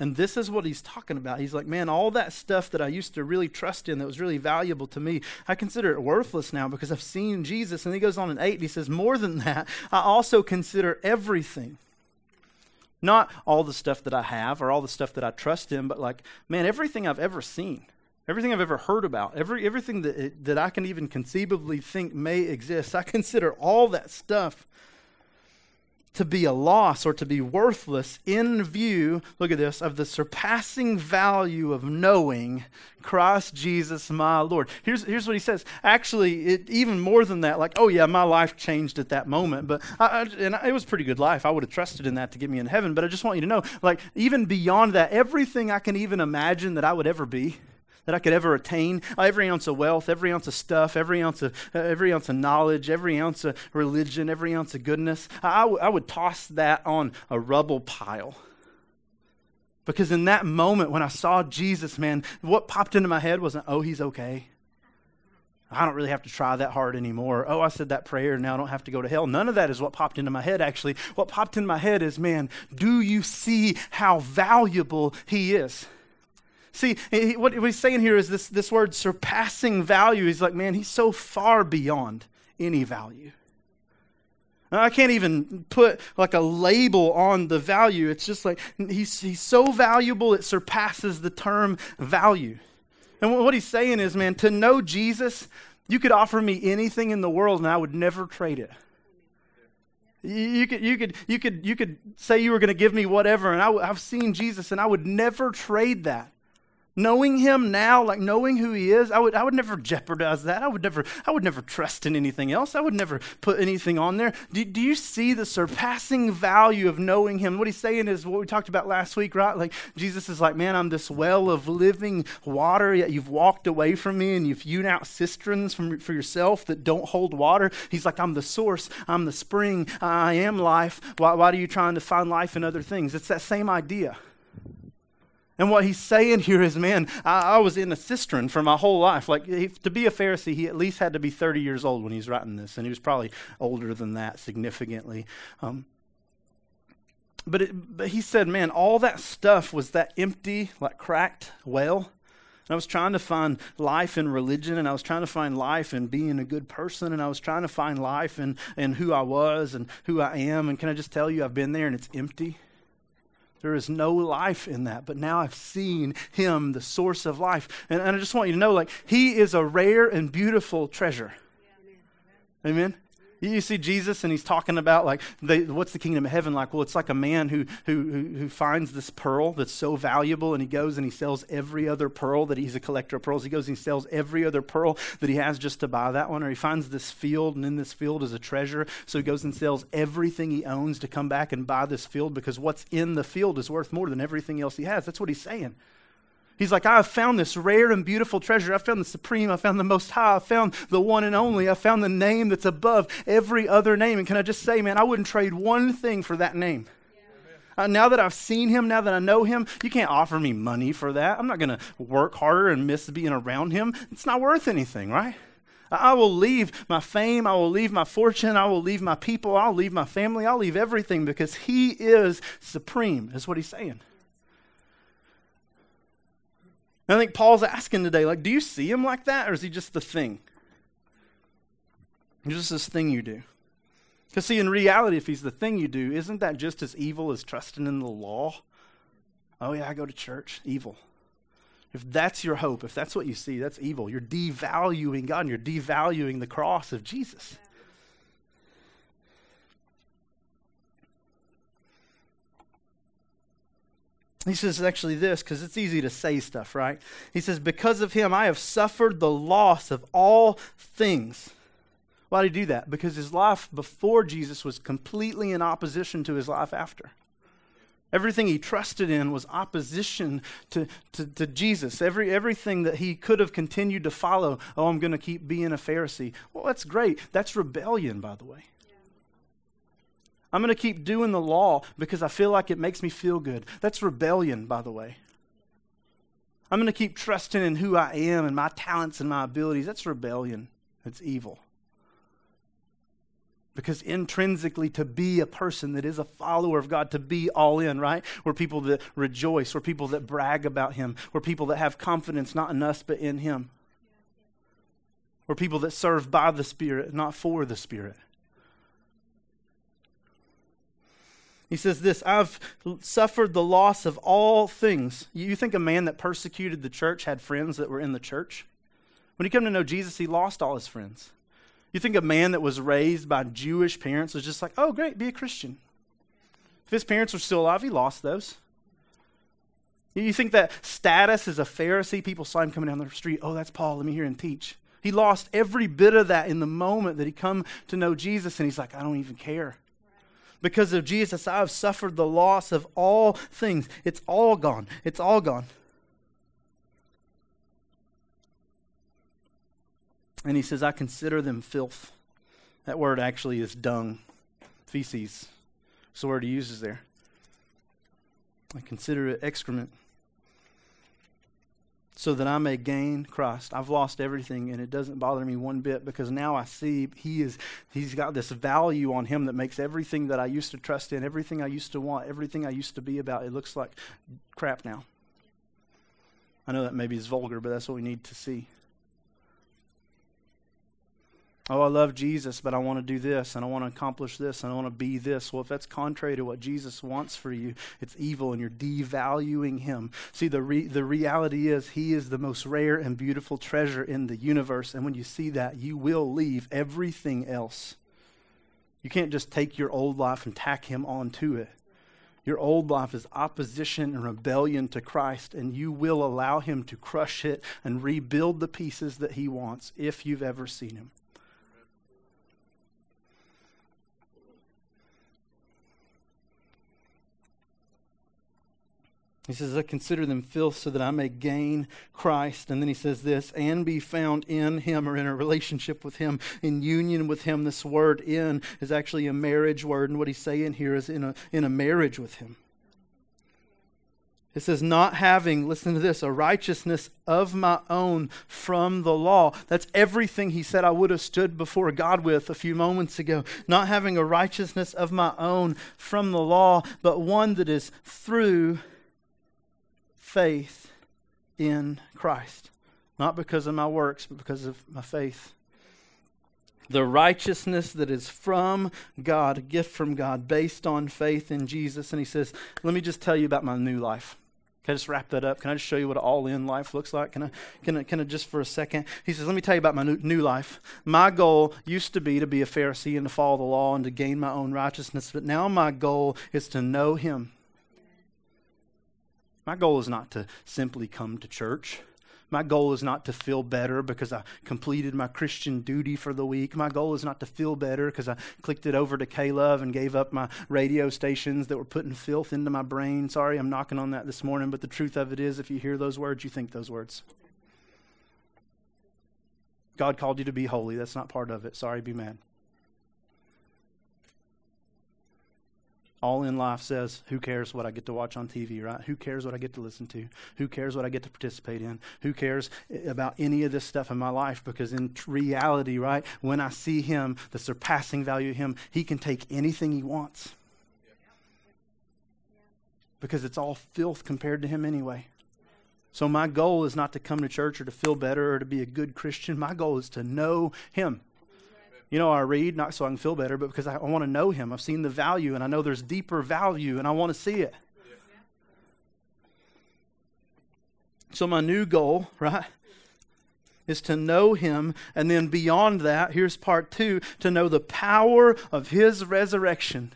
And this is what he's talking about. He's like, man, all that stuff that I used to really trust in that was really valuable to me, I consider it worthless now because I've seen Jesus. And he goes on in 8 and he says, more than that, I also consider everything. Not all the stuff that I have or all the stuff that I trust in, but like, man, everything I've ever seen, everything I've ever heard about, every, everything that, that I can even conceivably think may exist, I consider all that stuff to be a loss or to be worthless in view, look at this, of the surpassing value of knowing Christ Jesus my Lord. Here's, here's what he says. Actually, it, even more than that, like, oh yeah, my life changed at that moment, but I, I, and it was pretty good life. I would have trusted in that to get me in heaven, but I just want you to know, like, even beyond that, everything I can even imagine that I would ever be, that I could ever attain. Every ounce of wealth, every ounce of stuff, every ounce of, uh, every ounce of knowledge, every ounce of religion, every ounce of goodness, I, w- I would toss that on a rubble pile. Because in that moment when I saw Jesus, man, what popped into my head wasn't, oh, he's okay. I don't really have to try that hard anymore. Oh, I said that prayer, now I don't have to go to hell. None of that is what popped into my head, actually. What popped in my head is, man, do you see how valuable he is? See, what he's saying here is this, this word surpassing value. He's like, man, he's so far beyond any value. I can't even put like a label on the value. It's just like he's, he's so valuable, it surpasses the term value. And what he's saying is, man, to know Jesus, you could offer me anything in the world and I would never trade it. You could, you could, you could, you could say you were going to give me whatever, and I, I've seen Jesus, and I would never trade that knowing him now like knowing who he is i would i would never jeopardize that. I would never i would never trust in anything else. I would never put anything on there. Do, do you see the surpassing value of knowing him? What he's saying is what we talked about last week right? Like jesus is like man i'm this well of living water yet you've walked away from me and you've hewn out cisterns from, for yourself that don't hold water. He's like i'm the source. I'm the spring. I am life. Why, why are you trying to find life in other things? It's that same idea and what he's saying here is, man, I, I was in a cistern for my whole life. Like, to be a Pharisee, he at least had to be 30 years old when he's writing this, and he was probably older than that significantly. Um, but, it, but he said, man, all that stuff was that empty, like cracked well. And I was trying to find life in religion, and I was trying to find life in being a good person, and I was trying to find life in, in who I was and who I am. And can I just tell you, I've been there and it's empty. There is no life in that. But now I've seen him, the source of life. And, and I just want you to know, like, he is a rare and beautiful treasure. Amen? You see Jesus, and he's talking about like, they, what's the kingdom of heaven like? Well, it's like a man who, who, who finds this pearl that's so valuable, and he goes and he sells every other pearl that he's a collector of pearls. He goes and he sells every other pearl that he has just to buy that one, or he finds this field, and in this field is a treasure. So he goes and sells everything he owns to come back and buy this field because what's in the field is worth more than everything else he has. That's what he's saying. He's like, I have found this rare and beautiful treasure. I found the supreme. I found the most high. I found the one and only. I found the name that's above every other name. And can I just say, man, I wouldn't trade one thing for that name. Uh, now that I've seen him, now that I know him, you can't offer me money for that. I'm not going to work harder and miss being around him. It's not worth anything, right? I will leave my fame. I will leave my fortune. I will leave my people. I'll leave my family. I'll leave everything because he is supreme, is what he's saying. And I think Paul's asking today, like, do you see him like that, or is he just the thing? Just this thing you do. Because, see, in reality, if he's the thing you do, isn't that just as evil as trusting in the law? Oh, yeah, I go to church. Evil. If that's your hope, if that's what you see, that's evil. You're devaluing God and you're devaluing the cross of Jesus. He says actually this because it's easy to say stuff, right? He says, Because of him, I have suffered the loss of all things. Why did he do that? Because his life before Jesus was completely in opposition to his life after. Everything he trusted in was opposition to, to, to, Jesus. Every, everything that he could have continued to follow, oh, I'm going to keep being a Pharisee. Well, that's great. That's rebellion, by the way. I'm going to keep doing the law because I feel like it makes me feel good. That's rebellion, by the way. I'm going to keep trusting in who I am and my talents and my abilities. That's rebellion. It's evil. Because intrinsically, to be a person that is a follower of God, to be all in, right? We're people that rejoice, we're people that brag about Him, we're people that have confidence not in us, but in Him. We're people that serve by the Spirit, not for the Spirit. He says this I've suffered the loss of all things. You think a man that persecuted the church had friends that were in the church? When he came to know Jesus, he lost all his friends. You think a man that was raised by Jewish parents was just like, oh, great, be a Christian. If his parents were still alive, he lost those. You think that status as a Pharisee, people saw him coming down the street, oh, that's Paul, let me hear him teach. He lost every bit of that in the moment that he come to know Jesus, and he's like, I don't even care. Because of Jesus, I have suffered the loss of all things. It's all gone. It's all gone. And he says, I consider them filth. That word actually is dung, feces. It's the word he uses there. I consider it excrement so that I may gain Christ. I've lost everything and it doesn't bother me one bit because now I see he is he's got this value on him that makes everything that I used to trust in, everything I used to want, everything I used to be about, it looks like crap now. I know that maybe is vulgar, but that's what we need to see. Oh, I love Jesus, but I want to do this and I want to accomplish this and I want to be this. Well, if that's contrary to what Jesus wants for you, it's evil and you're devaluing him. See, the, re- the reality is he is the most rare and beautiful treasure in the universe. And when you see that, you will leave everything else. You can't just take your old life and tack him onto it. Your old life is opposition and rebellion to Christ, and you will allow him to crush it and rebuild the pieces that he wants if you've ever seen him. He says, I consider them filth so that I may gain Christ. And then he says this, and be found in him or in a relationship with him, in union with him. This word in is actually a marriage word. And what he's saying here is in a, in a marriage with him. It says, not having, listen to this, a righteousness of my own from the law. That's everything he said I would have stood before God with a few moments ago. Not having a righteousness of my own from the law, but one that is through faith in Christ. Not because of my works, but because of my faith. The righteousness that is from God, a gift from God, based on faith in Jesus. And he says, Let me just tell you about my new life. Can I just wrap that up? Can I just show you what all in life looks like? Can I, can I, can I just for a second? He says, Let me tell you about my new, new life. My goal used to be to be a Pharisee and to follow the law and to gain my own righteousness, but now my goal is to know Him my goal is not to simply come to church. My goal is not to feel better because I completed my Christian duty for the week. My goal is not to feel better because I clicked it over to K Love and gave up my radio stations that were putting filth into my brain. Sorry, I'm knocking on that this morning, but the truth of it is, if you hear those words, you think those words. God called you to be holy. That's not part of it. Sorry, be mad. All in life says, who cares what I get to watch on TV, right? Who cares what I get to listen to? Who cares what I get to participate in? Who cares about any of this stuff in my life? Because in reality, right, when I see Him, the surpassing value of Him, He can take anything He wants. Because it's all filth compared to Him anyway. So my goal is not to come to church or to feel better or to be a good Christian. My goal is to know Him. You know, I read not so I can feel better, but because I, I want to know Him. I've seen the value, and I know there's deeper value, and I want to see it. So, my new goal, *laughs* right, is to know Him. And then beyond that, here's part two to know the power of His resurrection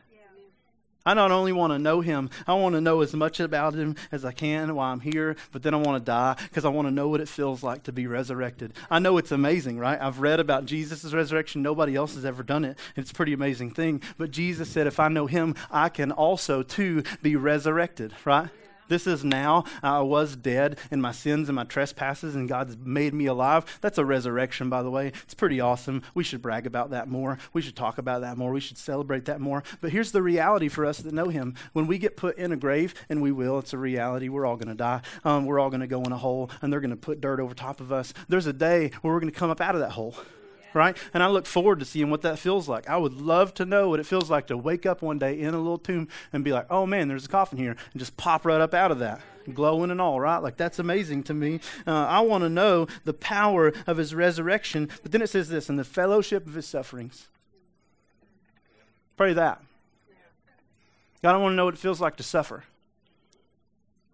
I not only want to know him, I want to know as much about him as I can while I'm here, but then I want to die because I want to know what it feels like to be resurrected. I know it's amazing, right? I've read about Jesus' resurrection. Nobody else has ever done it. It's a pretty amazing thing. But Jesus said, if I know him, I can also, too, be resurrected, right? This is now. I was dead in my sins and my trespasses, and God's made me alive. That's a resurrection, by the way. It's pretty awesome. We should brag about that more. We should talk about that more. We should celebrate that more. But here's the reality for us that know Him. When we get put in a grave, and we will, it's a reality. We're all going to die. Um, we're all going to go in a hole, and they're going to put dirt over top of us. There's a day where we're going to come up out of that hole right? And I look forward to seeing what that feels like. I would love to know what it feels like to wake up one day in a little tomb and be like, oh man, there's a coffin here, and just pop right up out of that, glowing and all, right? Like that's amazing to me. Uh, I want to know the power of his resurrection. But then it says this, and the fellowship of his sufferings. Pray that. God, I want to know what it feels like to suffer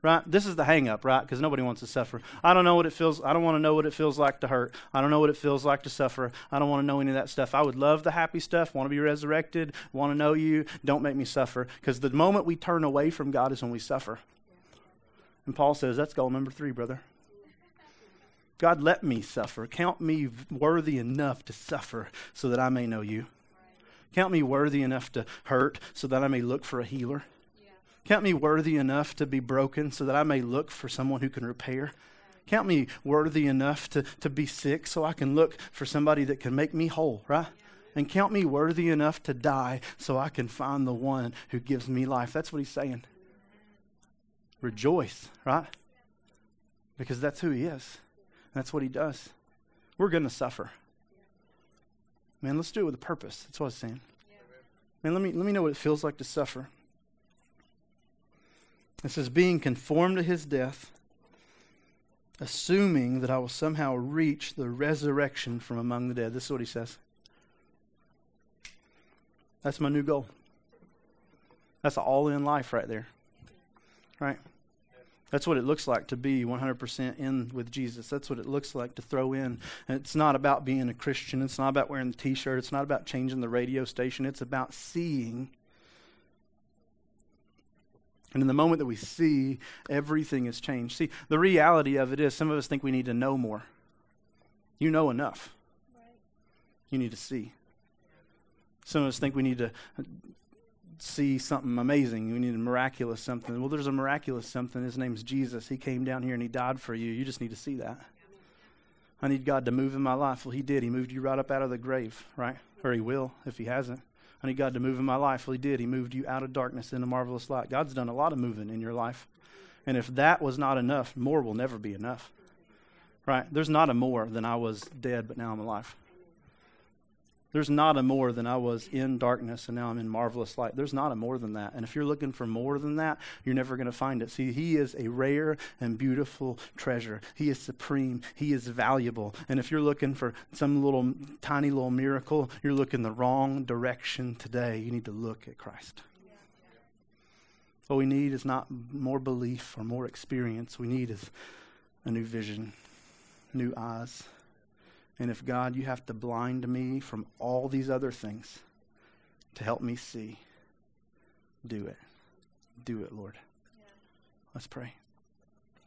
right? This is the hang up, right? Because nobody wants to suffer. I don't know what it feels I don't want to know what it feels like to hurt. I don't know what it feels like to suffer. I don't want to know any of that stuff. I would love the happy stuff, want to be resurrected, want to know you. Don't make me suffer. Because the moment we turn away from God is when we suffer. And Paul says, that's goal number three, brother. God, let me suffer. Count me worthy enough to suffer so that I may know you. Count me worthy enough to hurt so that I may look for a healer. Count me worthy enough to be broken so that I may look for someone who can repair. Count me worthy enough to, to be sick so I can look for somebody that can make me whole, right? And count me worthy enough to die so I can find the one who gives me life. That's what he's saying. Rejoice, right? Because that's who he is. That's what he does. We're going to suffer. Man, let's do it with a purpose. That's what I'm saying. Man, let me, let me know what it feels like to suffer. It says, being conformed to his death, assuming that I will somehow reach the resurrection from among the dead. This is what he says. That's my new goal. That's all in life right there. Right? That's what it looks like to be 100% in with Jesus. That's what it looks like to throw in. And it's not about being a Christian. It's not about wearing the t shirt. It's not about changing the radio station. It's about seeing. And in the moment that we see, everything has changed. See, the reality of it is some of us think we need to know more. You know enough. You need to see. Some of us think we need to see something amazing. We need a miraculous something. Well, there's a miraculous something. His name's Jesus. He came down here and he died for you. You just need to see that. I need God to move in my life. Well, he did. He moved you right up out of the grave, right? Or he will if he hasn't. I need God to move in my life. Well, he did. He moved you out of darkness into marvelous light. God's done a lot of moving in your life. And if that was not enough, more will never be enough. Right? There's not a more than I was dead, but now I'm alive. There's not a more than I was in darkness and now I'm in marvelous light. There's not a more than that. And if you're looking for more than that, you're never going to find it. See, He is a rare and beautiful treasure. He is supreme. He is valuable. And if you're looking for some little tiny little miracle, you're looking the wrong direction today. You need to look at Christ. What we need is not more belief or more experience. We need is a new vision, new eyes. And if God, you have to blind me from all these other things to help me see, do it. Do it, Lord. Yeah. Let's pray.